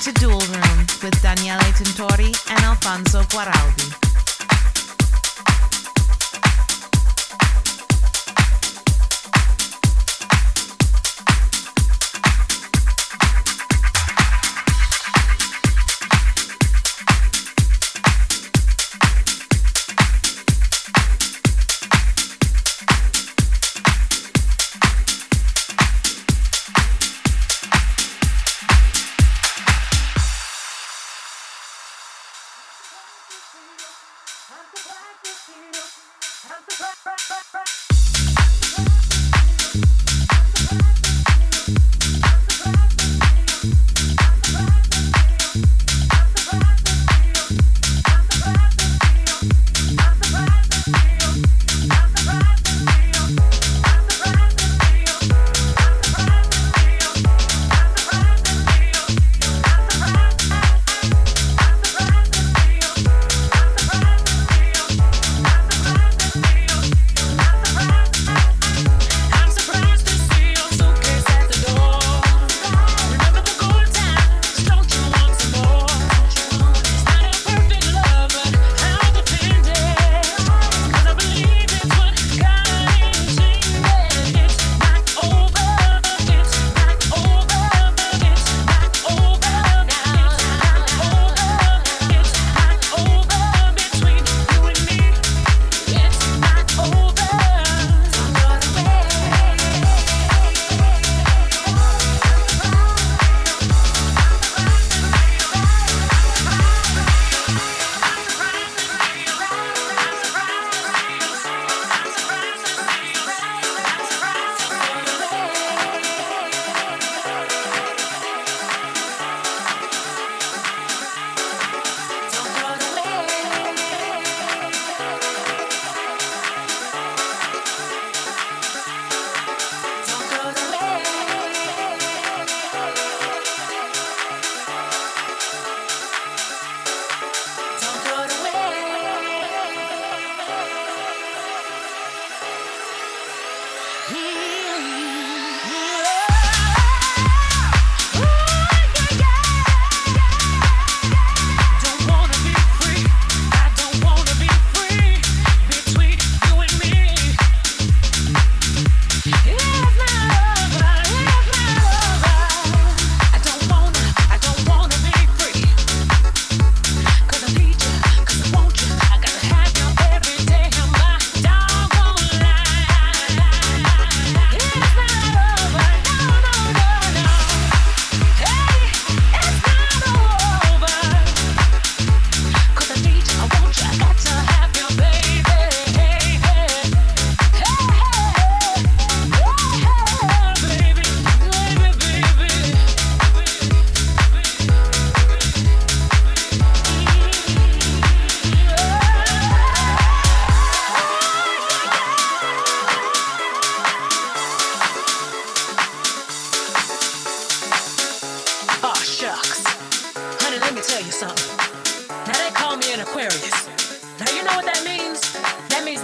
to Dual Room with Daniele Tintori and Alfonso Guaraldi.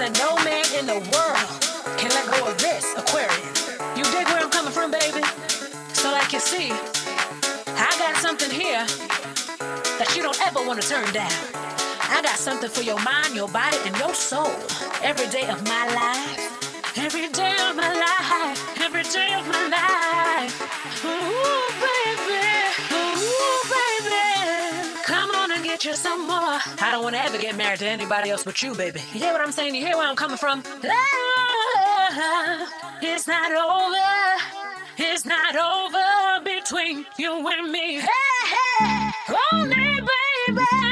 that no man in the world can let go of this Aquarius. You dig where I'm coming from, baby? So, like you see, I got something here that you don't ever want to turn down. I got something for your mind, your body, and your soul. Every day of my life. Every day of my life. Every day of my life. some more. I don't want to ever get married to anybody else but you, baby. You hear what I'm saying? You hear where I'm coming from? It's not over. It's not over between you and me. Hey, hey. Oh, Only, baby.